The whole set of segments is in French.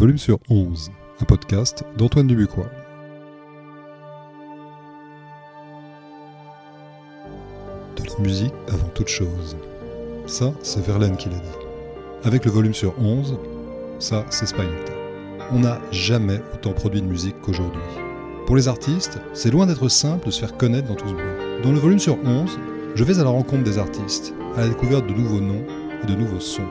volume sur 11, un podcast d'Antoine Dubuquois. De la musique avant toute chose. Ça, c'est Verlaine qui l'a dit. Avec le volume sur 11, ça, c'est Spinetta. On n'a jamais autant produit de musique qu'aujourd'hui. Pour les artistes, c'est loin d'être simple de se faire connaître dans tout ce bruit. Dans le volume sur 11, je vais à la rencontre des artistes, à la découverte de nouveaux noms et de nouveaux sons.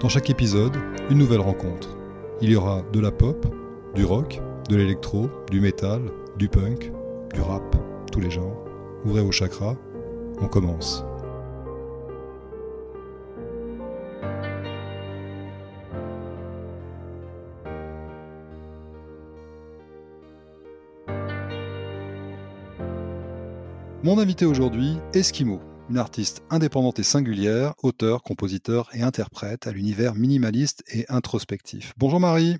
Dans chaque épisode, une nouvelle rencontre. Il y aura de la pop, du rock, de l'électro, du métal, du punk, du rap, tous les genres. Ouvrez vos chakras, on commence. Mon invité aujourd'hui, Eskimo, une artiste indépendante et singulière, auteur, compositeur et interprète à l'univers minimaliste et introspectif. Bonjour Marie.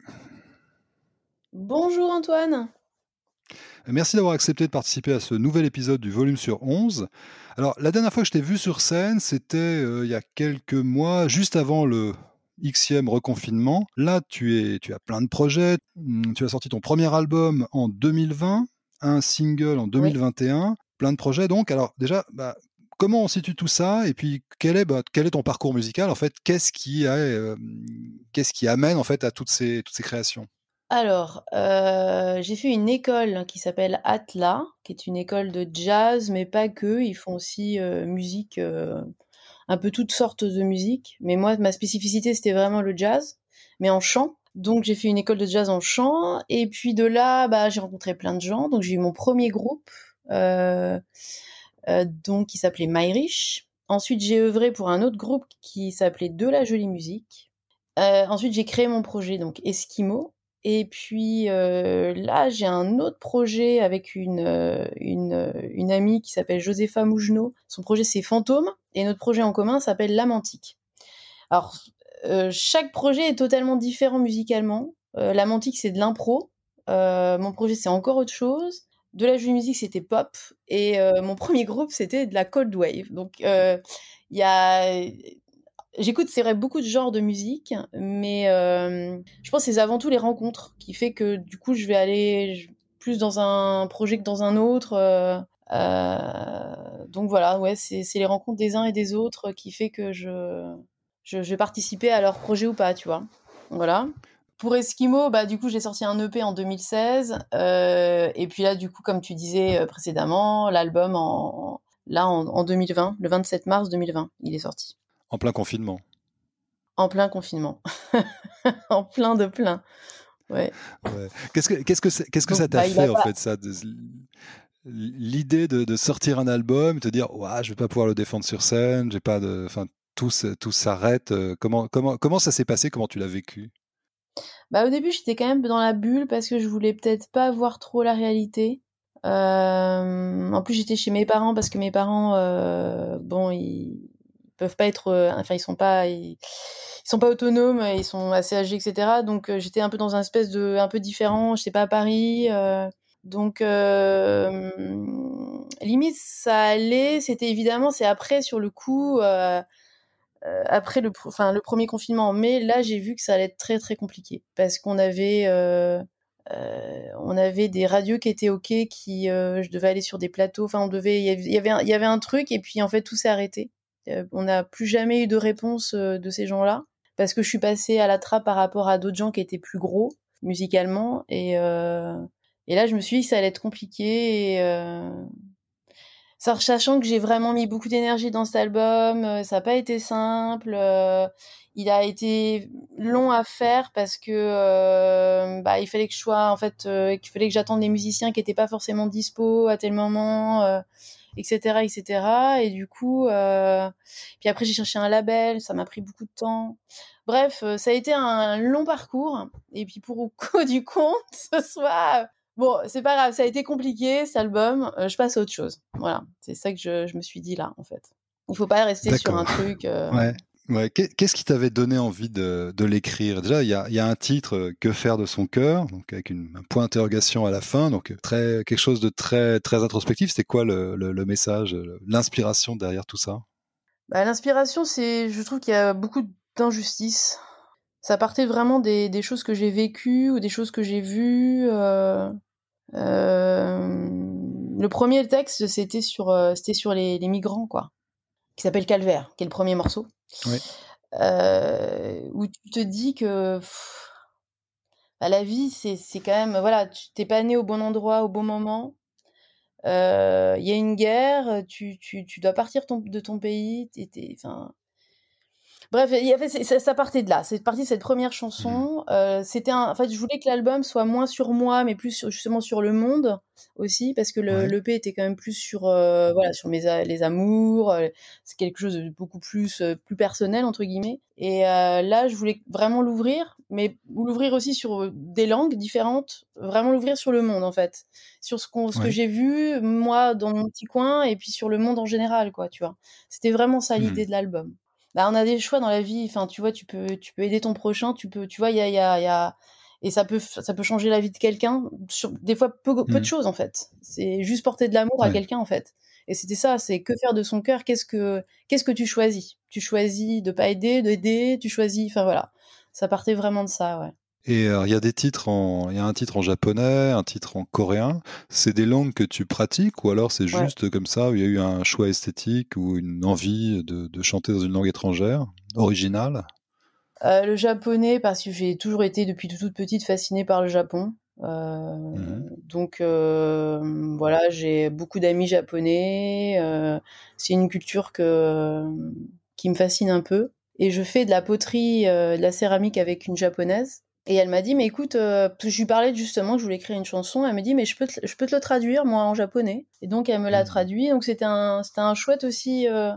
Bonjour Antoine. Merci d'avoir accepté de participer à ce nouvel épisode du volume sur 11. Alors, la dernière fois que je t'ai vu sur scène, c'était euh, il y a quelques mois, juste avant le Xème reconfinement. Là, tu, es, tu as plein de projets. Hum, tu as sorti ton premier album en 2020, un single en 2021 plein de projets. Donc, alors déjà, bah, comment on situe tout ça Et puis, quel est, bah, quel est ton parcours musical En fait, qu'est-ce qui, amène en fait à toutes ces, créations? Alors, j'ai fait une école qui s'appelle Atla, qui est une école de jazz, mais pas que. Ils font aussi musique, un peu toutes sortes de musique. Mais moi, ma spécificité, c'était vraiment le jazz, mais en chant. Donc, j'ai fait une école de jazz en chant. Et puis de là, bah, j'ai rencontré plein de gens. Donc, j'ai eu mon premier groupe donc qui s'appelait MyRich. Ensuite, j'ai œuvré pour un autre groupe qui s'appelait De la Jolie Musique. Euh, ensuite, j'ai créé mon projet, donc Eskimo. Et puis là, j'ai un autre projet avec une, une, amie qui s'appelle Josepha Mougenot. Son projet, c'est Fantôme. Et notre projet en commun s'appelle Lamantique. Alors, chaque projet est totalement différent musicalement. Lamantique, c'est de l'impro. mon projet, c'est encore autre chose de la jolie musique, c'était pop. Et euh, mon premier groupe, c'était de la cold wave. Donc, euh, il y a. J'écoute, c'est vrai, beaucoup de genres de musique, mais euh, je pense que c'est avant tout les rencontres qui fait que du coup, je vais aller plus dans un projet que dans un autre. donc voilà, ouais, c'est les rencontres des uns et des autres qui fait que je, je, je vais participer à leur projet ou pas, tu vois. Voilà. Pour Eskimo, bah, du coup, j'ai sorti un EP en 2016. Euh, et puis là, du coup, comme tu disais euh, précédemment, l'album en, là, en, 2020, le 27 mars 2020, il est sorti. En plein confinement. En plein confinement. en plein de plein. Ouais. Qu'est-ce que, qu'est-ce que, qu'est-ce que ça t'a bah, fait, en fait, ça L'idée de, sortir un album, te dire, ouais, je vais pas pouvoir le défendre sur scène, j'ai pas de. Enfin, tout, tout s'arrête. Euh, comment, comment, comment ça s'est passé Comment tu l'as vécu? Bah, au début, j'étais quand même dans la bulle parce que je voulais peut-être pas voir trop la réalité. Euh, en plus, j'étais chez mes parents parce que mes parents, euh, bon, ils peuvent pas être, euh, enfin, ils sont pas, ils, sont pas autonomes, ils sont assez âgés, etc. Donc, j'étais un peu dans un espèce de, un peu différent. Je sais pas à Paris, donc limite ça allait. C'était évidemment, c'est après sur le coup. Euh, après le, enfin, le premier confinement. En mai, là, j'ai vu que ça allait être très très compliqué. Parce qu'on avait, euh, euh, on avait des radios qui étaient ok, qui, je devais aller sur des plateaux, enfin, on devait, il y avait, il y avait un truc et puis en fait tout s'est arrêté. on n'a plus jamais eu de réponse de ces gens-là. Parce que je suis passée à la trappe par rapport à d'autres gens qui étaient plus gros musicalement. Et et là je me suis dit que ça allait être compliqué et sachant que j'ai vraiment mis beaucoup d'énergie dans cet album, euh, ça n'a pas été simple. Euh, il a été long à faire parce que euh, bah, il fallait que je sois en fait qu'il fallait que j'attende les musiciens qui n'étaient pas forcément dispo à tel moment etc etc et du coup puis après j'ai cherché un label ça m'a pris beaucoup de temps bref ça a été un long parcours et puis pour au coup du compte ce soir Bon, c'est pas grave, ça a été compliqué cet album, euh, je passe à autre chose. Voilà, c'est ça que je, me suis dit là, en fait. Il faut pas rester sur un truc. Euh, ouais. Ouais. Qu'est-ce qui t'avait donné envie de, l'écrire? Déjà, il y a, un titre, euh, Que faire de son cœur, donc avec une, un point d'interrogation à la fin, donc très, quelque chose de très, très introspectif. C'était quoi le, message, l'inspiration derrière tout ça? Bah, L'inspiration, c'est, je trouve qu'il y a beaucoup d'injustice Ça partait vraiment des, des choses que j'ai vécues ou des choses que j'ai vues. Euh, le premier texte, c'était sur, euh, c'était sur les, les, migrants, quoi, qui s'appelle Calvaire, qui est le premier morceau. Oui. où tu te dis que bah, la vie, c'est, c'est quand même, voilà, tu t'es pas né au bon endroit, au bon moment. Il y a une guerre, tu, tu, tu dois partir ton, de ton pays. enfin, Bref, il y avait, ça, ça, partait de là. C'est parti de cette première chanson. Mmh. Euh, c'était un, en fait, je voulais que l'album soit moins sur moi, mais plus sur, justement sur le monde aussi, parce que le l'EP était quand même plus sur, euh, voilà, sur mes les amours. Euh, c'est quelque chose de beaucoup plus, euh, plus personnel entre guillemets. Et euh, là, je voulais vraiment l'ouvrir, mais l'ouvrir aussi sur des langues différentes, vraiment l'ouvrir sur le monde en fait, sur ce, qu'on, ce ouais. que j'ai vu moi dans mon petit coin, et puis sur le monde en général, quoi, tu vois. C'était vraiment ça l'idée mmh. de l'album bah, on a des choix dans la vie. Enfin, tu vois, tu peux, tu peux aider ton prochain. Tu peux, tu vois, il y a, y a, y a, et ça peut, ça peut changer la vie de quelqu'un. Sur des fois, peu, peu mmh. de choses en fait. C'est juste porter de l'amour ouais. à quelqu'un en fait. Et c'était ça. C'est que faire de son cœur. Qu'est-ce que, qu'est-ce que tu choisis? Tu choisis de pas aider, d'aider. Tu choisis. Enfin voilà. Ça partait vraiment de ça, ouais. Et il euh, y a des titres en, il y a un titre en japonais, un titre en coréen. C'est des langues que tu pratiques ou alors c'est juste ouais. comme ça où il y a eu un choix esthétique ou une envie de, de chanter dans une langue étrangère originale? Euh, Le japonais parce que j'ai toujours été depuis toute petite fascinée par le Japon. Euh, mmh. Donc euh, voilà, j'ai beaucoup d'amis japonais. C'est une culture que qui me fascine un peu. Et je fais de la poterie, de la céramique avec une japonaise. Et elle m'a dit, mais écoute, euh, je lui parlais justement que je voulais écrire une chanson. Elle me dit, mais je peux, te, je peux te le traduire, moi, en japonais. Et donc, elle me l'a traduit. Donc, c'était un, c'était un chouette aussi, euh,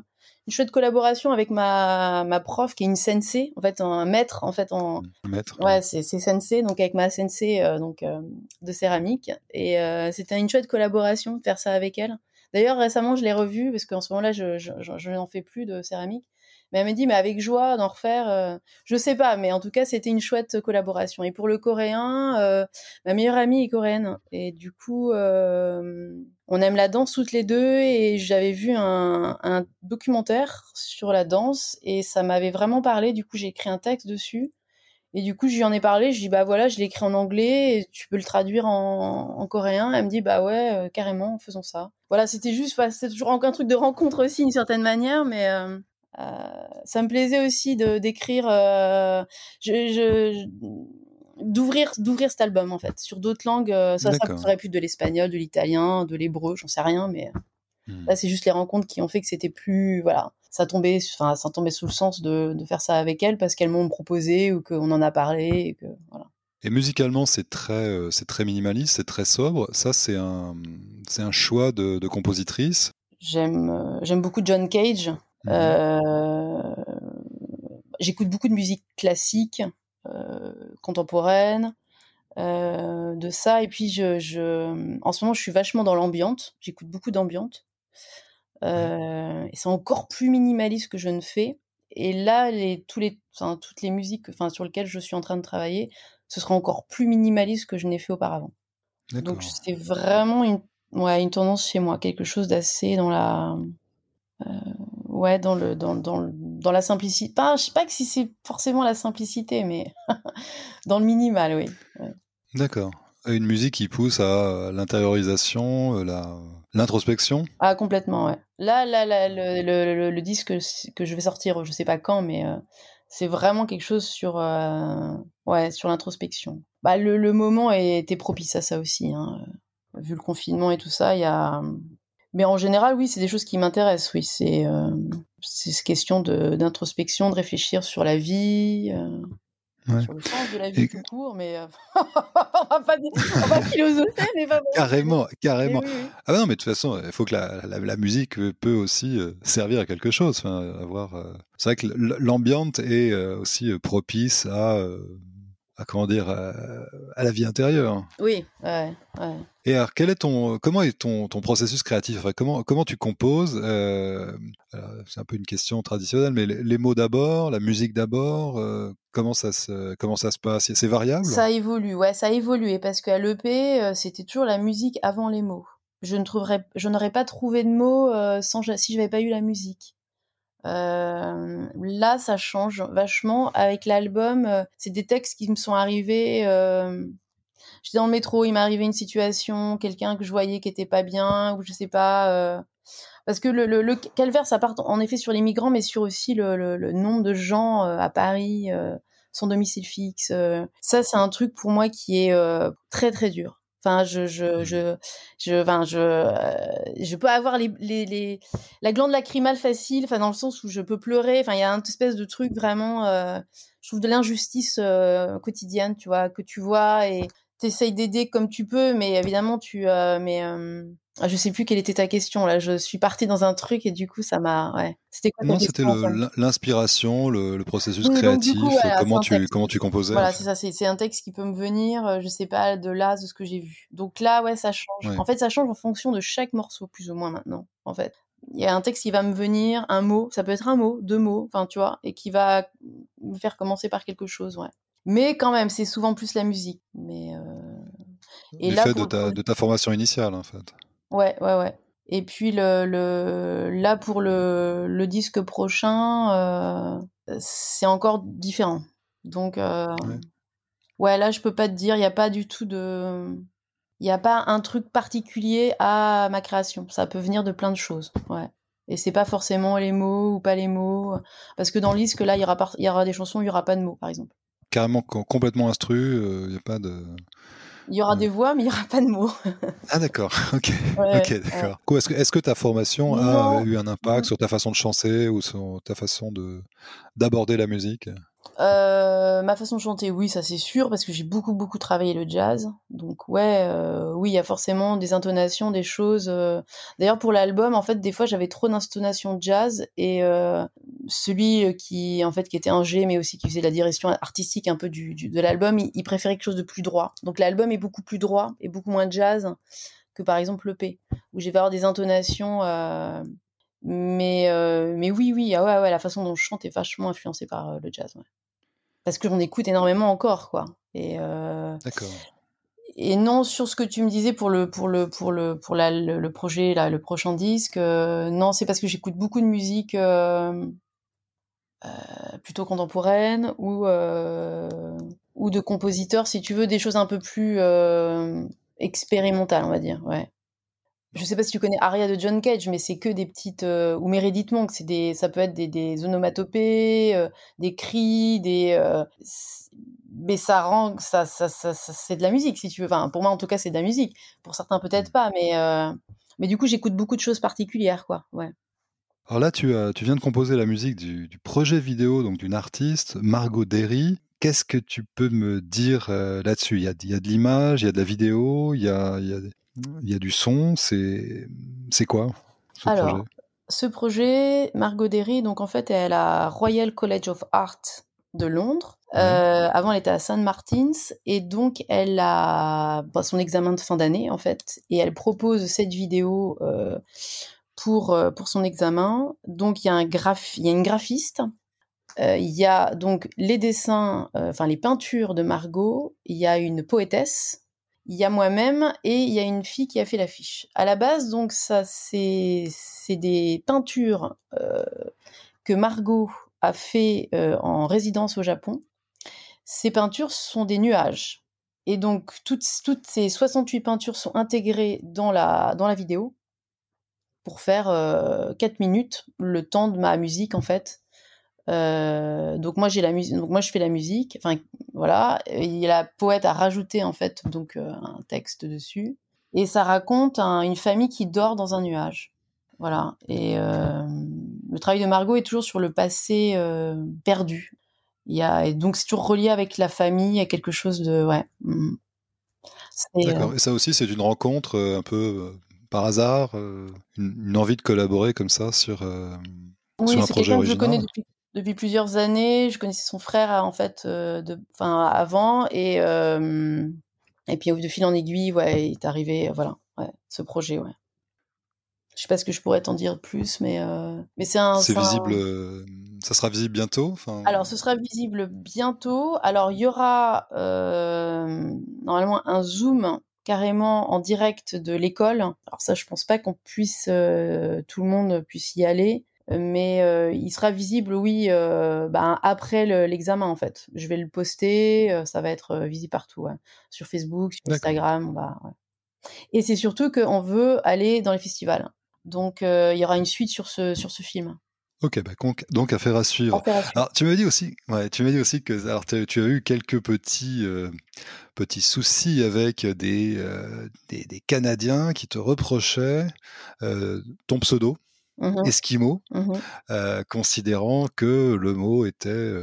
une chouette collaboration avec ma, ma prof, qui est une sensei, en fait, un maître, en fait, en. Un maître. Ouais, c'est, c'est sensei, donc avec ma sensei, euh, donc, euh, de céramique. Et euh, c'était une chouette collaboration de faire ça avec elle. D'ailleurs, récemment, je l'ai revue, parce qu'en ce moment-là, je, je, je, je n'en fais plus de céramique. Mais elle m'a dit, mais avec joie d'en refaire. Euh, je sais pas, mais en tout cas, c'était une chouette collaboration. Et pour le coréen, euh, ma meilleure amie est coréenne. Et du coup, euh, on aime la danse toutes les deux. Et j'avais vu un, documentaire sur la danse et ça m'avait vraiment parlé. Du coup, j'ai écrit un texte dessus. Et du coup, je lui en ai parlé. Je dis, bah voilà, je l'ai écrit en anglais. Et tu peux le traduire en, en coréen. Elle me dit, bah ouais, euh, carrément, faisons ça. Voilà, c'était juste, c'est toujours un truc de rencontre aussi, d'une certaine manière, mais. Ça me plaisait aussi de d'écrire, euh, je, je, d'ouvrir d'ouvrir cet album en fait sur d'autres langues. Euh, ça, ça serait plus de l'espagnol, de l'italien, de l'hébreu, j'en sais rien, mais hmm. là c'est juste les rencontres qui ont fait que c'était plus voilà. Ça tombait, enfin ça tombait sous le sens de, de faire ça avec elle parce qu'elles m'ont proposé ou qu'on en a parlé et que voilà. Et musicalement, c'est très, c'est très minimaliste, c'est très sobre. Ça, c'est un, c'est un choix de, de compositrice? J'aime, j'aime beaucoup John Cage. Mmh. Euh, J'écoute beaucoup de musique classique, euh, contemporaine, euh, de ça. Et puis, je, je, en ce moment, je suis vachement dans l'ambiante. J'écoute beaucoup d'ambiante. Et c'est encore plus minimaliste que je ne fais. Et là, les, tous les, enfin, toutes les musiques enfin, sur lesquelles je suis en train de travailler, ce sera encore plus minimaliste que je n'ai fait auparavant. Donc, c'est vraiment une, ouais, une tendance chez moi, quelque chose d'assez dans la. Euh, ouais, dans, le, dans, dans, dans la simplicité. Pas, je sais pas que si c'est forcément la simplicité, mais dans le minimal, oui. Ouais. D'accord. Une musique qui pousse à l'intériorisation, euh, la, l'introspection? Ah, complètement, ouais. Là, là, là le, le, le, le, disque que, je vais sortir, je sais pas quand, mais euh, c'est vraiment quelque chose sur, euh, ouais, sur l'introspection. Bah, le, le moment était propice à ça aussi. Hein. Vu le confinement et tout ça, il y a, mais en général, oui, c'est des choses qui m'intéressent. Oui, c'est euh, c'est question d'introspection, de, de, réfléchir sur la vie, euh, ouais. sur le sens de la vie Et... tout court. Mais euh, on va pas, on va philosopher, mais pas carrément, carrément. Oui, oui. Ah non, mais de toute façon, il faut que la, la, la musique peut aussi euh, servir à quelque chose. Enfin, avoir. Euh, c'est vrai que l'ambiance est aussi propice à à comment dire à la vie intérieure. Oui, ouais, ouais. Et alors, quel est ton, comment est ton, ton processus créatif? Enfin, comment, comment tu composes euh, C'est un peu une question traditionnelle, mais les, les mots d'abord, la musique d'abord, euh, comment ça se, comment ça se passe? C'est variable? Ça évolue, ouais, ça a évolué parce qu'à l'EP, euh, c'était toujours la musique avant les mots. Je ne trouverais, je n'aurais pas trouvé de mots euh, sans si je n'avais pas eu la musique. Là, ça change vachement. Avec l'album, c'est des textes qui me sont arrivés. J'étais dans le métro, il m'est arrivé une situation, quelqu'un que je voyais qui était pas bien, ou je sais pas. parce que le, calvaire, ça part en effet sur les migrants, mais sur aussi le, le nombre de gens à Paris, son domicile fixe. ça, c'est un truc pour moi qui est très très dur. Enfin, je, je, mmh. je, je, enfin, je, euh, je peux avoir les, les, les, la glande lacrymale facile, enfin, dans le sens où je peux pleurer. Enfin, il y a une espèce de truc vraiment, euh, je trouve de l'injustice euh, quotidienne, tu vois, que tu vois et t'essayes d'aider comme tu peux, mais évidemment, tu, mais ah, je sais plus quelle était ta question là. Je suis partie dans un truc et du coup ça m'a. Ouais. C'était quoi Non, c'était l'inspiration, le, processus créatif, comment tu comment tu composais. Voilà, c'est ça. C'est un texte qui peut me venir, euh, je sais pas, de là, de ce que j'ai vu. Donc là, ouais, ça change. En fait, ça change en fonction de chaque morceau, plus ou moins maintenant. En fait, il y a un texte qui va me venir, un mot, ça peut être un mot, deux mots, enfin tu vois, et qui va me faire commencer par quelque chose, ouais. Mais quand même, c'est souvent plus la musique. Mais euh... et là, de, ta, de ta formation initiale, en fait. Ouais, ouais, ouais. Et puis le, le là pour le, le disque prochain, euh, c'est encore différent. Donc euh, ouais. là je peux pas te dire, il n'y a pas du tout de, il n'y a pas un truc particulier à ma création. Ça peut venir de plein de choses. Ouais. Et c'est pas forcément les mots ou pas les mots, parce que dans le disque là il y aura il y aura des chansons, il y aura pas de mots par exemple. Carrément complètement instru, euh, il n'y a pas de. Il y aura des voix, mais il n'y aura pas de mots. ah d'accord, ok, ok, d'accord. Est-ce que, est que, ta formation a eu un impact sur ta façon de chanter ou sur ta façon de d'aborder la musique? Euh, ma façon de chanter, oui, ça c'est sûr, parce que j'ai beaucoup beaucoup travaillé le jazz. Donc ouais, euh, oui, il y a forcément des intonations, des choses. Euh. D'ailleurs pour l'album, en fait, des fois j'avais trop d'intonations jazz et celui qui en fait qui était un G, mais aussi qui faisait la direction artistique un peu du, de l'album, il, préférait quelque chose de plus droit. Donc l'album est beaucoup plus droit et beaucoup moins jazz que par exemple le P, où j'ai avoir des intonations. Mais, mais oui, oui, ah ouais, ouais, la façon dont je chante est vachement influencée par le jazz. Ouais parce que j'en écoute énormément encore, quoi. Et euh, D'accord. Et non sur ce que tu me disais pour le pour le pour le pour la, le, projet là, le prochain disque. Euh, non, c'est parce que j'écoute beaucoup de musique euh, plutôt contemporaine ou ou de compositeurs, si tu veux, des choses un peu plus expérimentales, on va dire. Ouais je sais pas si tu connais Aria de John Cage, mais c'est que des petites euh, ou Meredith Monk, c'est des, ça peut être des, des onomatopées, euh, des cris, des, euh, mais ça rend, ça, ça, ça, c'est de la musique si tu veux. Enfin, pour moi en tout cas, c'est de la musique. Pour certains peut-être pas, mais, mais du coup, j'écoute beaucoup de choses particulières, quoi. Ouais. Alors là, tu, tu viens de composer la musique du, du projet vidéo donc d'une artiste, Margot Derry. Qu'est-ce que tu peux me dire là-dessus? Il y, a, il y a de l'image, il y a de la vidéo, il y a, il y a il y a du son, c'est c'est quoi ce Alors, projet? ce projet, Margot Derry, donc en fait, elle est à la Royal College of Art de Londres. Euh, avant, elle était à St. Martin's et donc elle a bah, son examen de fin d'année en fait et elle propose cette vidéo euh, pour euh, pour son examen. Donc il y a un graph, il y a une graphiste. il y a donc les dessins, enfin les peintures de Margot. Il y a une poétesse il y a moi-même et il y a une fille qui a fait l'affiche. À la base, donc ça c'est des peintures euh, que Margot a fait euh, en résidence au Japon. Ces peintures sont des nuages. Et donc toutes, toutes ces 68 peintures sont intégrées dans la, dans la vidéo pour faire euh, 4 minutes, le temps de ma musique en fait, euh, donc moi j'ai la musique, donc moi je fais la musique. Enfin voilà, et la poète a rajouté en fait donc euh, un texte dessus et ça raconte une famille qui dort dans un nuage. Voilà. Et euh, le travail de Margot est toujours sur le passé perdu. Il y a et donc c'est toujours relié avec la famille, à quelque chose de ouais. Mm. D'accord. Et ça aussi c'est une rencontre un peu par hasard, une, envie de collaborer comme ça sur. Oui, c'est quelqu'un que je connais depuis depuis plusieurs années. Je connaissais son frère en fait, euh, de, enfin avant et euh, et puis de fil en aiguille, ouais, il est arrivé, voilà, ouais, ce projet, ouais. Je sais pas ce que je pourrais t'en dire plus, mais euh, mais c'est un. C'est visible. ça sera visible bientôt. Alors, ce sera visible bientôt. Alors, il y aura normalement un zoom carrément en direct de l'école. Alors ça, je pense pas qu'on puisse, tout le monde puisse y aller. Mais il sera visible, oui, ben, après l'examen en fait. Je vais le poster, ça va être visible partout, sur Facebook, sur Instagram, Et c'est surtout qu'on veut aller dans les festivals. Donc il y aura une suite sur ce, sur ce film. Ok, bah, donc affaire à suivre. Alors, tu m'as dit aussi, ouais, tu m'as dit aussi que alors, tu as eu quelques petits, petits soucis avec des, des, des, Canadiens qui te reprochaient ton pseudo. Mmh Esquimau, mmh considérant que le mot était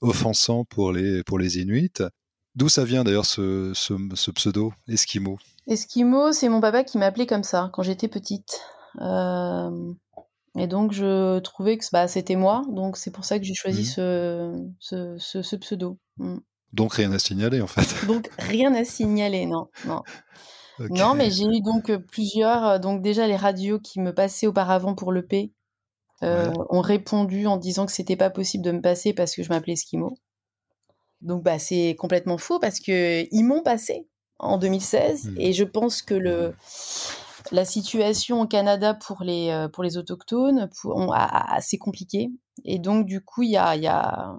offensant pour les, pour les Inuits. D'où ça vient d'ailleurs ce, ce, pseudo, Esquimau Esquimau, c'est mon papa qui m'appelait comme ça quand j'étais petite. et donc je trouvais que bah, c'était moi, donc c'est pour ça que j'ai choisi mmh. ce, ce, pseudo. Donc rien à signaler en fait. Donc rien à signaler, non. non. Non, mais j'ai eu donc plusieurs. Donc déjà les radios qui me passaient auparavant pour le P ont répondu en disant que c'était pas possible de me passer parce que je m'appelais Skimo. Donc bah c'est complètement faux parce que ils m'ont passé en 2016 mmh. et je pense que le la situation au Canada pour les pour les autochtones pour, assez compliqué et donc du coup il y a y a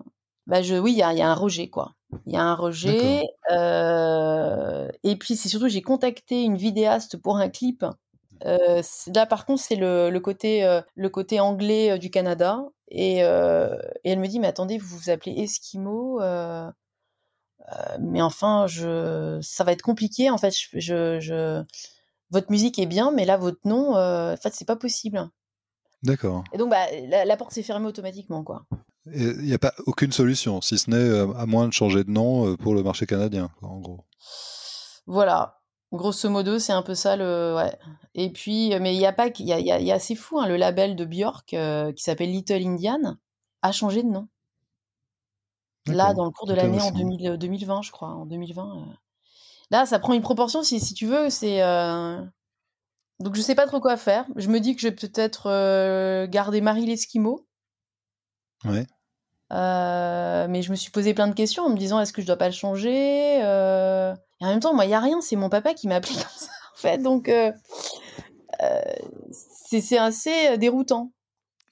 bah je oui il y a, y a un rejet quoi il y a un rejet. Euh, et puis, c'est surtout, j'ai contacté une vidéaste pour un clip. Euh, là, par contre, c'est le, côté, euh, le côté anglais du Canada. Et, elle me dit, mais attendez, vous vous appelez Esquimau mais enfin, je, ça va être compliqué. En fait, je, votre musique est bien, mais là, votre nom, en fait, c'est pas possible. D'accord. Et donc, bah, la, la porte s'est fermée automatiquement, quoi. Il n'y a pas aucune solution, si ce n'est euh, à moins de changer de nom euh, pour le marché canadien, en gros. Voilà. Grosso modo, c'est un peu ça le. Ouais. Et puis, euh, mais il y a pas. Il y a, y a, assez fou, hein, le label de Björk qui s'appelle Little Indian a changé de nom. Là, dans le cours de l'année en 2020, je crois. En 2020. Là, ça prend une proportion, si, si tu veux. C'est. Donc, je sais pas trop quoi faire. Je me dis que je vais peut-être garder Marie l'Esquimau Ouais. Euh, mais je me suis posé plein de questions en me disant est-ce que je dois pas le changer euh, Et en même temps, moi, il y a rien, c'est mon papa qui m'a appelé comme ça, en fait. Donc, euh, c'est assez déroutant.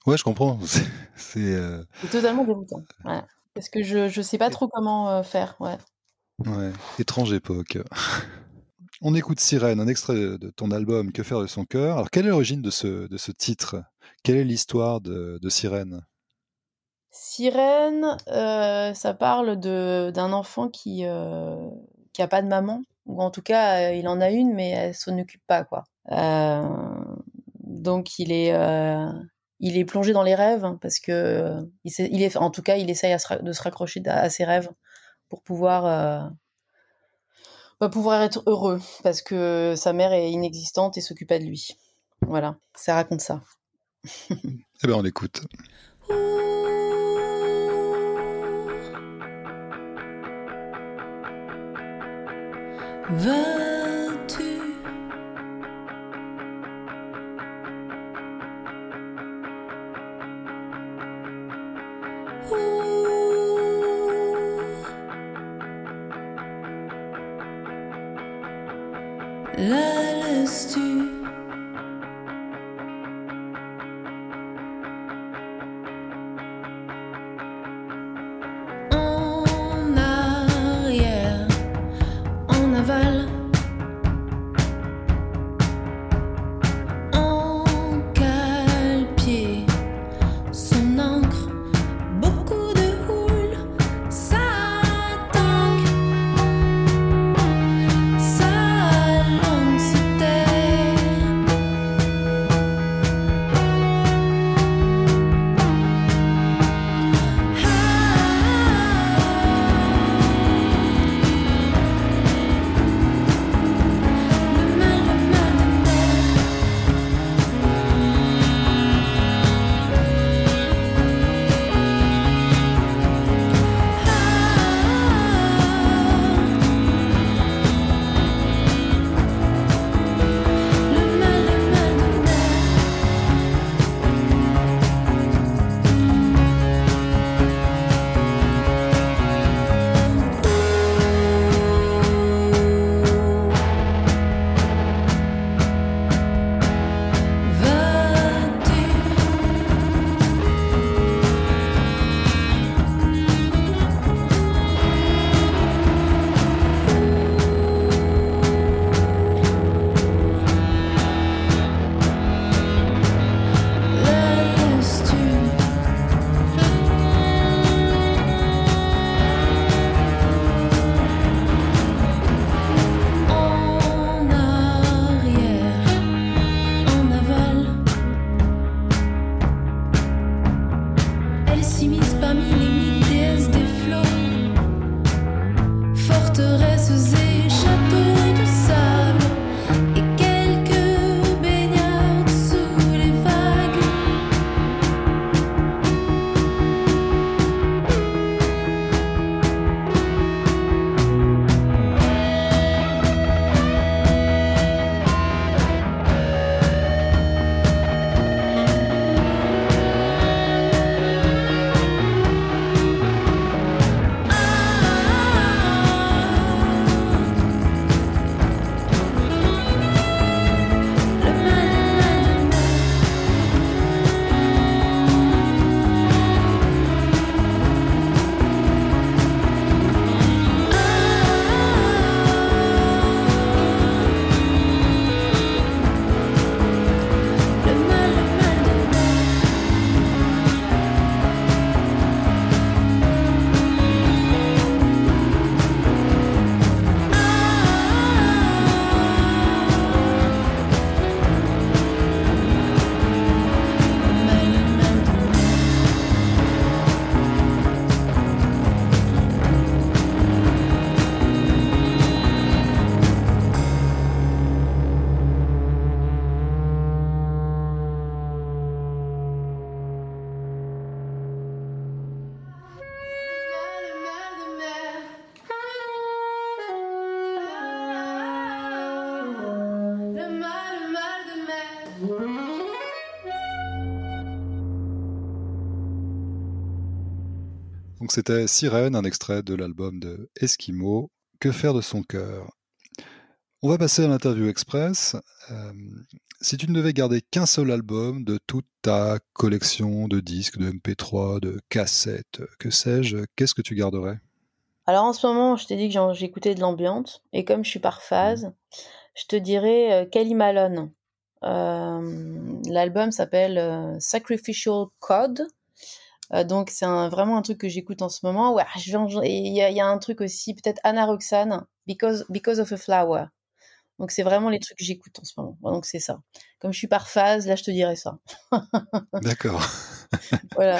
Ouais, je comprends. C'est totalement déroutant. Parce que je ne sais pas trop comment faire. Ouais. ouais. Étrange époque. On écoute Sirène, un extrait de ton album Que faire de son cœur. Alors, quelle est l'origine de ce, titre? Quelle est l'histoire de, Sirène? Sirène, euh, ça parle d'un enfant qui euh, qui a pas de maman ou en tout cas euh, il en a une mais elle s'en occupe pas quoi. donc il est il est plongé dans les rêves parce que il, est en tout cas il essaye de se raccrocher à, ses rêves pour pouvoir bah, pouvoir être heureux parce que sa mère est inexistante et s'occupe pas de lui. Voilà, ça raconte ça. eh ben on l'écoute. Veux-tu La laisses-tu Donc c'était Sirène, un extrait de l'album de Eskimo, Que faire de son cœur? On va passer à l'interview express. Euh, si tu ne devais garder qu'un seul album de toute ta collection de disques, de MP3, de cassettes, que sais-je, qu'est-ce que tu garderais? Alors en ce moment, je t'ai dit que j'écoutais de l'ambiance, et comme je suis par phase, mmh. je te dirais euh, Kelly Malone. Euh, l'album s'appelle euh, Sacrificial Code. donc c'est vraiment un truc que j'écoute en ce moment. Ouais, il y, y, a un truc aussi, peut-être Anna Roxane, Because, Because of a Flower. Donc c'est vraiment les trucs que j'écoute en ce moment. Donc c'est ça. Comme je suis par phase, là je te dirais ça. D'accord. voilà.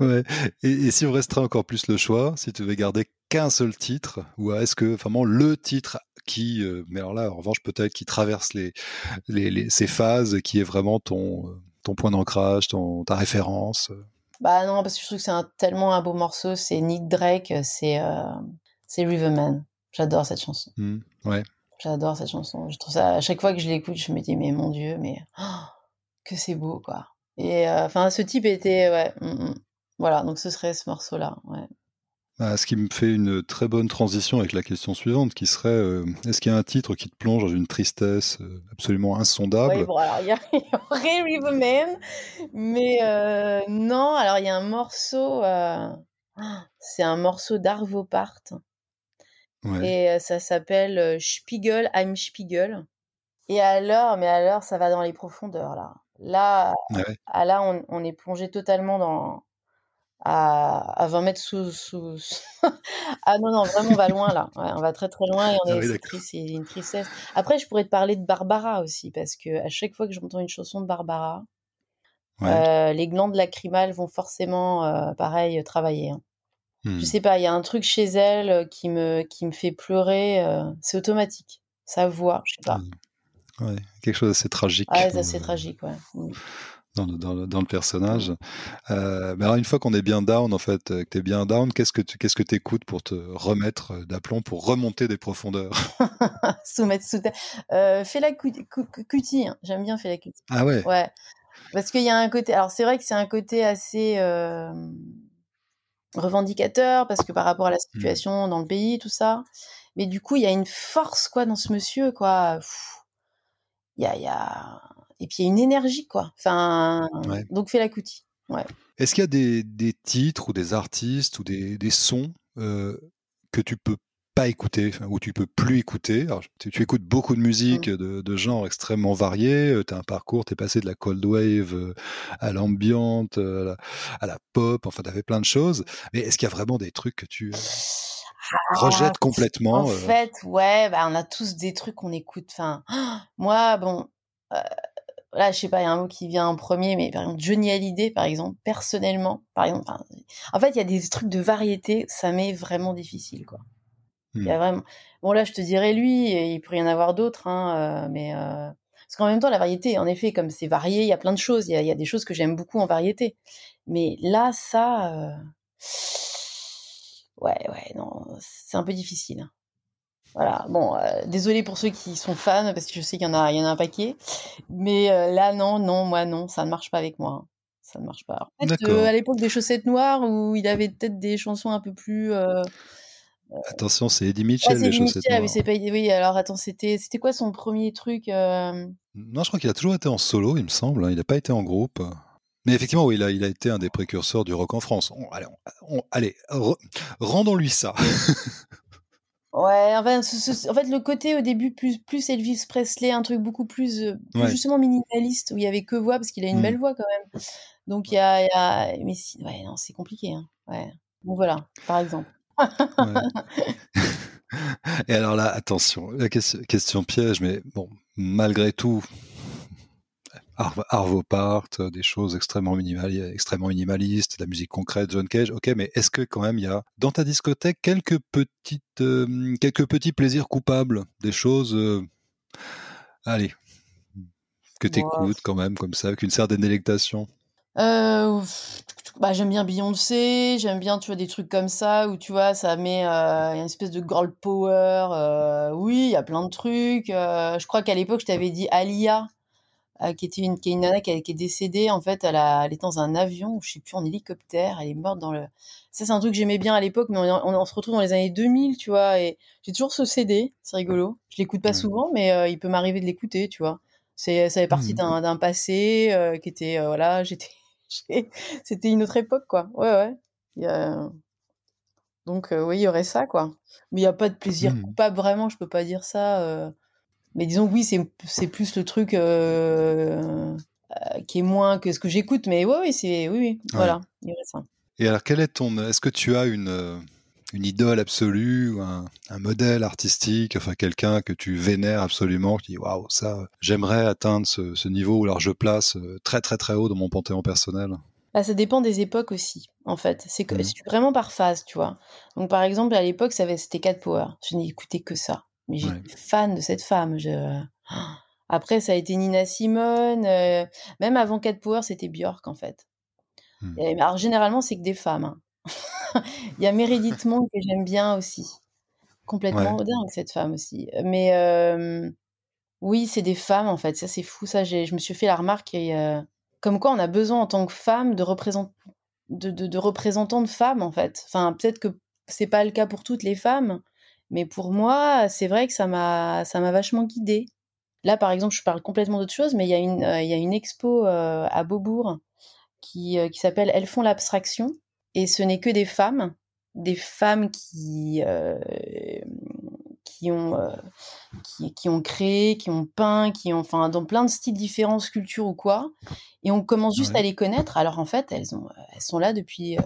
Ouais. Et, si on resterait encore plus le choix, si tu devais garder qu'un seul titre, ou est-ce que vraiment le titre qui, euh, mais alors là en revanche peut-être qui traverse les, les, ces phases, qui est vraiment ton, euh, ton point d'ancrage, ton, ta référence euh? Bah non, parce que je trouve que c'est un, tellement un beau morceau. C'est Nick Drake, c'est c'est Riverman. J'adore cette chanson. Mmh, ouais. J'adore cette chanson. Je trouve ça, à chaque fois que je l'écoute, je me dis, mais mon Dieu, mais oh, que c'est beau, quoi. Et euh, enfin, ce type était, ouais. Mm, mm. Voilà, donc ce serait ce morceau-là, ouais. Bah, ce qui me fait une très bonne transition avec la question suivante, qui serait euh, est-ce qu'il y a un titre qui te plonge dans une tristesse euh, absolument insondable? Oui, bon, alors il y, a Riverman, mais non, alors il y a un morceau, c'est un morceau d'Arvo Part et ça s'appelle Spiegel, I'm Spiegel. Et alors, mais alors, ça va dans les profondeurs, là. Là, ah là on, on, est plongé totalement dans. À, à 20 mètres sous. sous... ah non, non, vraiment, on va loin, là. on va très, très loin et on ah est, c'est une tristesse. Après, je pourrais te parler de Barbara aussi, parce que à chaque fois que j'entends une chanson de Barbara, les glandes lacrymales vont forcément, pareil, travailler. Hein. Je mmh. sais pas, il y a un truc chez elle euh, qui me, qui me fait pleurer. Euh, c'est automatique. Sa voix, je sais pas. Mmh. Ouais, quelque chose d'assez tragique. Ah, c'est assez tragique, ouais. Mmh. Dans le, dans, dans le, personnage. Euh, mais alors une fois qu'on est bien down, en fait, que tu es bien down, qu'est-ce que tu qu'est-ce que écoutes pour te remettre d'aplomb, pour remonter des profondeurs? Soumettre sous terre. Euh, fais la cutie, hein. j'aime bien faire la cutie. Ah ouais? Ouais. Parce qu'il y a un côté. Alors c'est vrai que c'est un côté assez revendicateur parce que par rapport à la mmh. situation dans le pays, tout ça. Mais du coup, il y a une force quoi dans ce monsieur quoi. Y a, y a, et puis il y a une énergie quoi. Enfin, donc fais la coutie. Ouais. Est-ce qu'il y a des, des, titres ou des artistes ou des, des sons euh, que tu peux pas écouter, ou tu peux plus écouter? tu, écoutes beaucoup de musique mmh. de, de genres extrêmement variés. Euh, tu as un parcours, tu es passé de la cold wave euh, à l'ambiante, à, la pop, enfin, tu avais plein de choses. Mais est-ce qu'il y a vraiment des trucs que tu ah, rejettes complètement En fait, ouais, bah, on a tous des trucs qu'on écoute. Enfin, moi, bon, là, je sais pas, il y a un mot qui vient en premier, mais par exemple, Johnny Hallyday, par exemple, personnellement, par exemple, en fait, il y a des trucs de variété, ça m'est vraiment difficile, quoi. Il y a mmh. vraiment. Bon, là, je te dirais lui, il pourrait y en avoir d'autres, hein, euh, mais. Euh... Parce qu'en même temps, la variété, en effet, comme c'est varié, il y a plein de choses. Il y y a des choses que j'aime beaucoup en variété. Mais là, ça. Euh... Ouais, ouais, non, c'est un peu difficile. Hein. Voilà, bon, euh, désolé pour ceux qui sont fans, parce que je sais qu'il y en a, il y en a un paquet. Mais euh, là, non, non, moi, non, ça ne marche pas avec moi. Hein. Ça ne marche pas. En fait, à l'époque des chaussettes noires, où il avait peut-être des chansons un peu plus Attention, c'est Eddie Mitchell, les chaussettes noires. Oui, pas... oui, alors attends, c'était c'était quoi son premier truc euh? Non, je crois qu'il a toujours été en solo, il me semble. Hein, il n'a pas été en groupe. Mais effectivement, oui, il a, il a été un des précurseurs du rock en France. allez, allez rendons-lui ça. ouais, enfin, en fait, le côté au début plus, plus Elvis Presley, un truc beaucoup plus, euh, justement minimaliste, où il y avait que voix, parce qu'il a une mmh. belle voix quand même. Donc il y a, y a... mais si... ouais, non, c'est compliqué. Hein. Ouais. Bon voilà, par exemple. Et alors là, attention, la question, piège, mais bon, malgré tout, Arvo Part, des choses extrêmement, minimalistes, extrêmement minimalistes, de la musique concrète, John Cage, ok, mais est-ce que quand même il y a dans ta discothèque quelques petites, euh, quelques petits plaisirs coupables, des choses, euh, allez, que tu écoutes quand même comme ça, avec une certaine délectation? Euh, bah, j'aime bien Beyoncé, j'aime bien, tu vois, des trucs comme ça où, tu vois, ça met euh, une espèce de girl power. Euh, oui, il y a plein de trucs. Euh, je crois qu'à l'époque, je t'avais dit Alia. Qui était une, qui est une nana qui, est décédée. En fait, elle, a, elle est dans un avion, je sais plus, en hélicoptère. Elle est morte dans le. Ça, c'est un truc que j'aimais bien à l'époque, mais on, se retrouve dans les années 2000, tu vois. Et j'ai toujours ce CD, c'est rigolo. Je l'écoute pas souvent, mais il peut m'arriver de l'écouter, tu vois. C'est, ça fait partie mmh. d'un, passé qui était, voilà, j'étais, c'était une autre époque, quoi. Ouais, ouais. Il y a... Donc, oui, il y aurait ça, quoi. Mais il n'y a pas de plaisir pas mmh. coupable, vraiment, je peux pas dire ça. Mais disons oui, c'est, plus le truc qui est moins que ce que j'écoute. Mais oui, c'est, oui, oui, voilà. Et alors, quel est ton. Est-ce que tu as une, une idole absolue, ou un, un modèle artistique, enfin quelqu'un que tu vénères absolument, qui dit waouh, ça, j'aimerais atteindre ce, ce niveau, ou alors je place très très très haut dans mon panthéon personnel? Bah, ça dépend des époques aussi, en fait. C'est mmh. vraiment par phase, tu vois. Donc, par exemple, à l'époque, c'était Cat Power. Je n'écoutais que ça. Mais j'étais fan de cette femme. Après, ça a été Nina Simone. Euh, même avant Cat Power, c'était Björk, en fait. Mmh. alors, généralement, c'est que des femmes. Hein. Il y a Meredith Monk que j'aime bien aussi. Complètement dingue, cette femme aussi. Mais oui, c'est des femmes, en fait. Ça, c'est fou. Ça, je me suis fait la remarque. Et, comme quoi on a besoin en tant que femme de, représent... de, de, représentants de femmes en fait. Enfin, peut-être que c'est pas le cas pour toutes les femmes, mais pour moi, c'est vrai que ça m'a ça m'a vachement guidée. Là, par exemple, je parle complètement d'autre chose, mais il y a une euh, il y a une expo euh, à Beaubourg qui euh, qui s'appelle Elles font l'abstraction et ce n'est que des femmes, des femmes qui qui ont, euh, qui, ont créé, qui ont peint, qui ont, enfin, dans plein de styles différents, sculptures ou quoi. Et on commence juste à les connaître. Alors en fait, elles, ont, elles sont là depuis. Euh,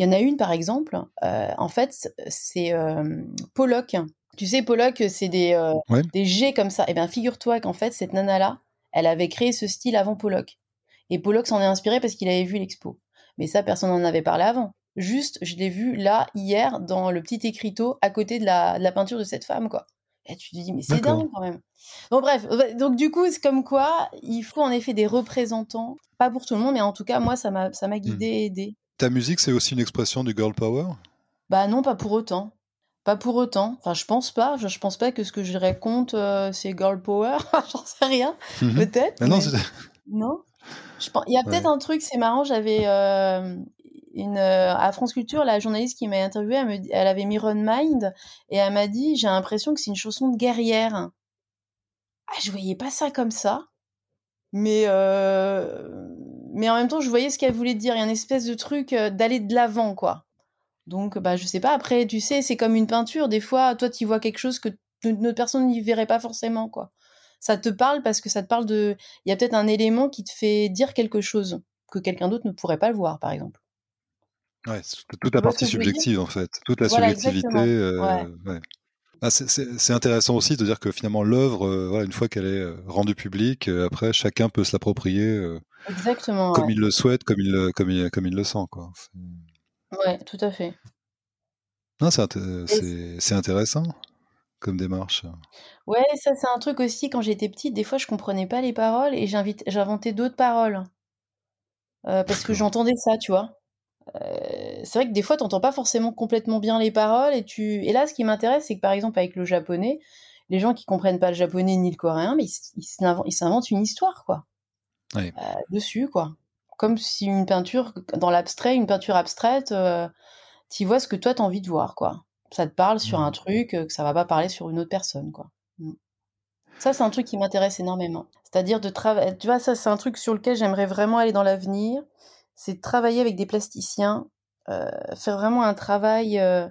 il y en a une par exemple. Euh, en fait, c'est Pollock. Tu sais, Pollock, c'est des, des G comme ça. Et eh bien, figure-toi qu'en fait, cette nana-là, elle avait créé ce style avant Pollock. Et Pollock s'en est inspiré parce qu'il avait vu l'expo. Mais ça, personne n'en avait parlé avant. Juste, je l'ai vu là, hier, dans le petit écriteau, à côté de la, de la peinture de cette femme, quoi. Et tu te dis, mais c'est dingue quand même. Bon, bref, donc du coup, c'est comme quoi, il faut en effet des représentants, pas pour tout le monde, mais en tout cas, moi, ça m'a mmh. guidé et aidé. Ta musique, c'est aussi une expression du girl power? Bah non, pas pour autant. Pas pour autant. Enfin, je pense pas. Je, pense pas que ce que je raconte, euh, c'est girl power. J'en sais rien. Mmh peut-être. non, non. Il y a peut-être un truc, c'est marrant, j'avais euh, une, euh, à France Culture, la journaliste qui m'a interviewée, elle, elle, avait mis Run Mind et elle m'a dit J'ai l'impression que c'est une chanson de guerrière. Ah, je voyais pas ça comme ça, mais, euh, mais en même temps, je voyais ce qu'elle voulait dire. Il y a une espèce de truc euh, d'aller de l'avant, quoi. Donc, bah, je sais pas. Après, tu sais, c'est comme une peinture. Des fois, toi, tu vois quelque chose que une autre personne n'y verrait pas forcément, quoi. Ça te parle parce que ça te parle de. Il y a peut-être un élément qui te fait dire quelque chose que quelqu'un d'autre ne pourrait pas le voir, par exemple. Ouais, toute la partie subjective en fait, toute la subjectivité. Euh, ah, c'est intéressant aussi de dire que finalement l'œuvre, euh, voilà, une fois qu'elle est euh, rendue publique, après chacun peut se l'approprier comme il le souhaite, comme il, le, comme il, comme il le sent. Quoi. Ouais, tout à fait. C'est intéressant comme démarche. Ouais, ça c'est un truc aussi, quand j'étais petite, des fois je comprenais pas les paroles et j'inventais d'autres paroles. parce que j'entendais ça, tu vois. Euh, c'est vrai que des fois, tu n'entends pas forcément complètement bien les paroles. Et, tu... et là, ce qui m'intéresse, c'est que par exemple, avec le japonais, les gens qui comprennent pas le japonais ni le coréen, mais ils s'inventent une histoire, quoi. Euh, dessus, quoi. Comme si une peinture, dans l'abstrait, une peinture abstraite, euh, tu vois ce que toi, tu as envie de voir, quoi. Ça te parle sur un mmh. truc que ça va pas parler sur une autre personne, quoi. Mmh. Ça, c'est un truc qui m'intéresse énormément. C'est-à-dire de travailler. Tu vois, ça, c'est un truc sur lequel j'aimerais vraiment aller dans l'avenir c'est travailler avec des plasticiens, euh, faire vraiment un travail, euh,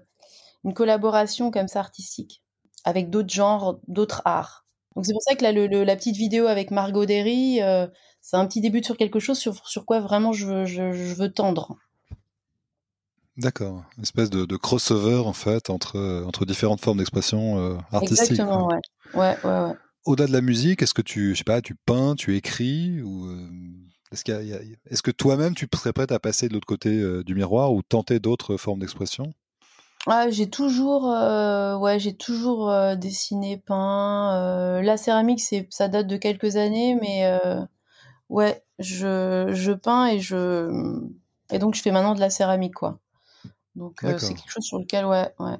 une collaboration comme ça artistique, avec d'autres genres, d'autres arts. Donc c'est pour ça que la petite vidéo avec Margot Derry, euh, c'est un petit début sur quelque chose sur, sur quoi vraiment je, veux tendre. D'accord, une espèce de, crossover en fait entre, entre différentes formes d'expression artistique. Exactement, ouais. ouais, ouais, ouais. Au-delà de la musique, est-ce que tu, je sais pas, tu peins, tu écris ou est-ce, que toi-même, tu serais prête à passer de l'autre côté euh, du miroir ou tenter d'autres formes d'expression? Ah, j'ai toujours, euh, ouais, j'ai toujours euh, dessiné, peint. la céramique, c'est, ça date de quelques années, mais ouais, je, je, peins et je, et donc je fais maintenant de la céramique, quoi. Donc c'est quelque chose sur lequel, ouais, ouais,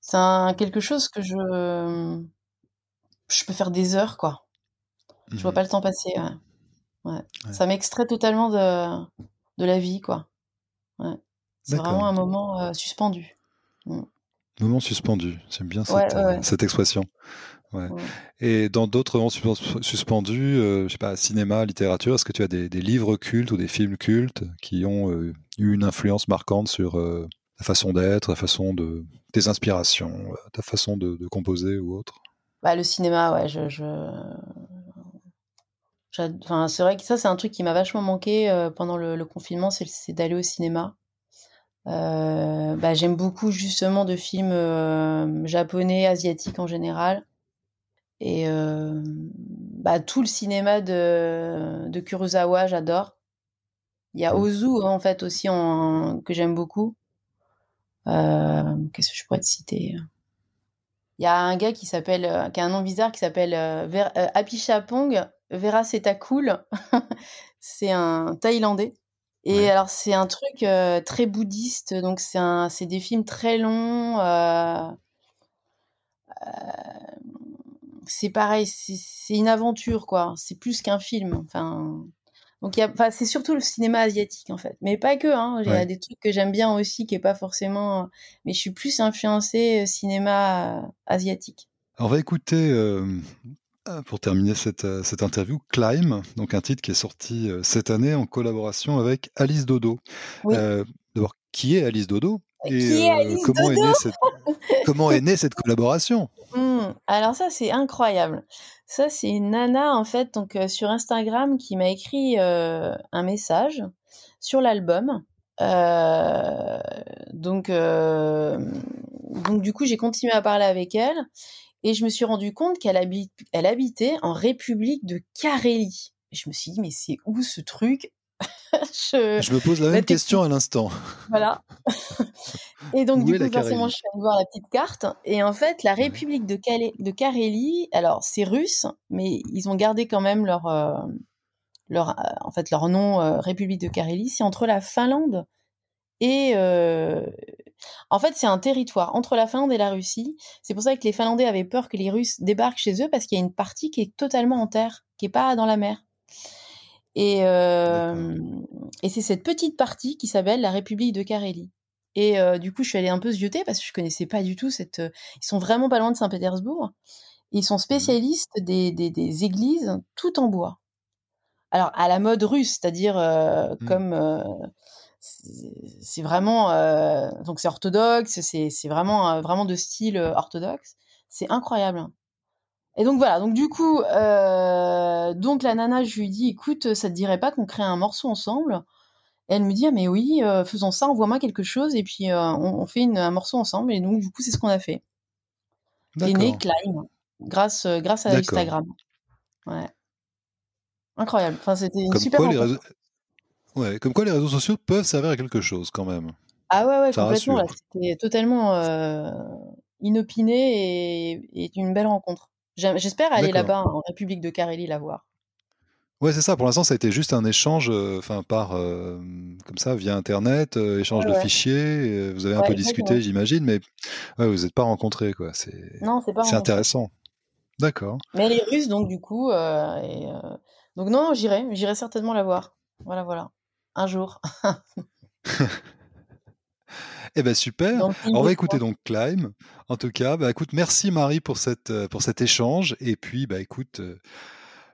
c'est quelque chose que je, je peux faire des heures, quoi. Je vois pas le temps passer. Ouais. Ça m'extrait totalement de, de la vie, quoi. Ouais. C'est vraiment un moment suspendu. Mmh. Moment suspendu, j'aime bien cette, cette expression. Ouais. Et dans d'autres moments suspendus, je sais pas, cinéma, littérature, est-ce que tu as des, des, livres cultes ou des films cultes qui ont eu une influence marquante sur ta façon d'être, ta façon de tes inspirations, ta façon de, de composer ou autre? Bah, le cinéma, ouais, je, je... Enfin, c'est vrai que ça, c'est un truc qui m'a vachement manqué pendant le, confinement, c'est d'aller au cinéma. Euh, bah, j'aime beaucoup justement de films japonais, asiatiques en général. Et bah, tout le cinéma de, de Kurosawa, j'adore. Il y a mmh. Ozu en fait aussi en, que j'aime beaucoup. Qu'est-ce que je pourrais te citer? Il y a un gars qui s'appelle, qui a un nom bizarre qui s'appelle Ver, Vera Cool. c'est un Thaïlandais. Et alors c'est un truc très bouddhiste, donc c'est c'est des films très longs. c'est pareil, c'est une aventure quoi. C'est plus qu'un film. Enfin, donc c'est surtout le cinéma asiatique en fait, mais pas que. Hein. Il y a des trucs que j'aime bien aussi, qui est pas forcément. Mais je suis plus influencée cinéma asiatique. on va écouter euh, pour terminer cette, euh, cette, interview, Climb, donc un titre qui est sorti euh, cette année en collaboration avec Alice Dodo. D'abord, qui est Alice Dodo et comment, Dodo est née cette, comment est née cette collaboration? Mmh, Alors ça, c'est incroyable. Ça, c'est une nana, en fait, donc, sur Instagram qui m'a écrit un message sur l'album. donc, donc, du coup, j'ai continué à parler avec elle. Et je me suis rendu compte qu'elle elle habitait en République de Carélie. Et je me suis dit, mais c'est où ce truc? Je... je... me pose la même question à l'instant. Voilà. et donc, du coup, forcément, je suis allée voir la petite carte. Et en fait, la République de, de Carélie, alors, c'est russe, mais ils ont gardé quand même leur, euh, leur, euh, en fait, leur nom euh, République de Carélie. C'est entre la Finlande et, en fait, c'est un territoire entre la Finlande et la Russie. C'est pour ça que les Finlandais avaient peur que les Russes débarquent chez eux parce qu'il y a une partie qui est totalement en terre, qui est pas dans la mer. Et, euh, et c'est cette petite partie qui s'appelle la République de Carélie. Et euh, du coup, je suis allée un peu zioter parce que je connaissais pas du tout cette. Ils sont vraiment pas loin de Saint-Pétersbourg. Ils sont mmh spécialistes des, des, des, églises tout en bois. Alors à la mode russe, c'est-à-dire mmh. comme c'est vraiment euh, donc c'est orthodoxe, c'est vraiment euh, vraiment de style euh, orthodoxe. C'est incroyable. Et donc voilà, donc du coup, donc la nana, je lui dis, écoute, ça te dirait pas qu'on crée un morceau ensemble? Elle me dit, ah, mais oui, faisons ça, envoie-moi quelque chose et puis on, fait un morceau ensemble. Et donc du coup, c'est ce qu'on a fait. Et né Climb, grâce grâce à Instagram. Ouais. Incroyable. Enfin, c'était une super. Ouais, comme quoi les réseaux sociaux peuvent servir à quelque chose quand même. Ah ouais, ouais, complètement. C'était totalement euh, inopiné et, et, une belle rencontre. J'espère aller là-bas en République de Carélie la voir. Ouais, c'est ça. Pour l'instant, ça a été juste un échange, euh, enfin par euh, comme ça via Internet, échange de fichiers. vous avez un peu discuté, j'imagine, mais vous n'êtes pas rencontrés, quoi. C'est c'est intéressant. D'accord. Mais elle est russe, donc du coup, et, donc non, j'irai, j'irai certainement la voir. Voilà, voilà un jour. Eh ben super. On va écouter donc Climb. En tout cas, bah écoute, merci Marie pour cette euh, pour cet échange. Et puis bah écoute, euh,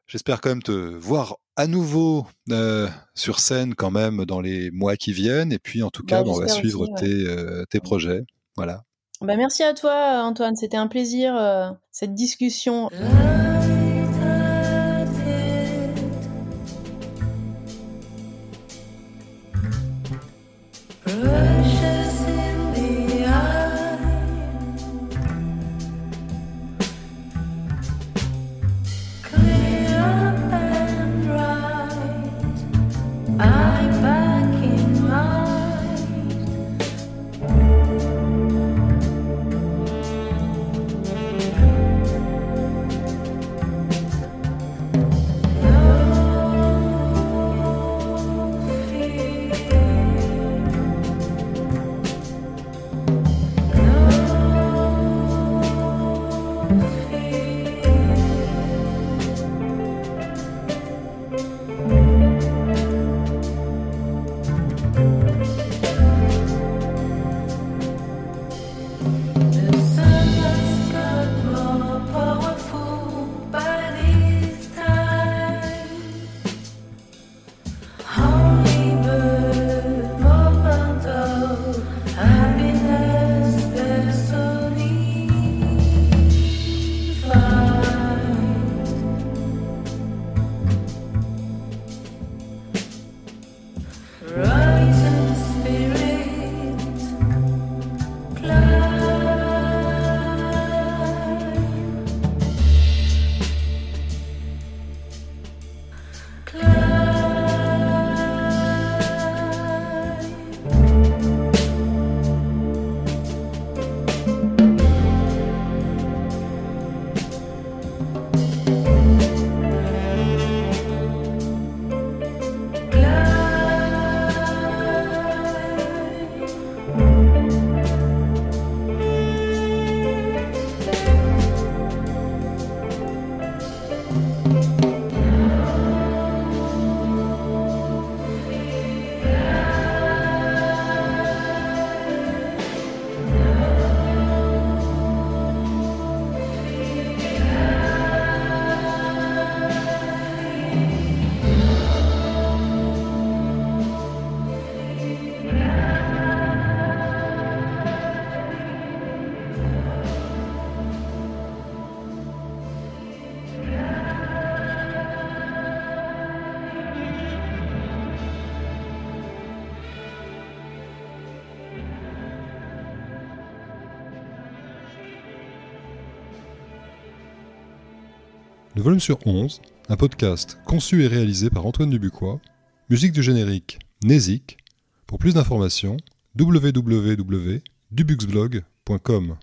j'espère quand même te voir à nouveau euh, sur scène quand même dans les mois qui viennent. Et puis en tout cas, bah, on va suivre tes, tes projets. Voilà. Bah, merci à toi Antoine. C'était un plaisir cette discussion. Volume sur 11, un podcast conçu et réalisé par Antoine Dubuquois, musique du générique Nézik. Pour plus d'informations, www.dubuxblog.com.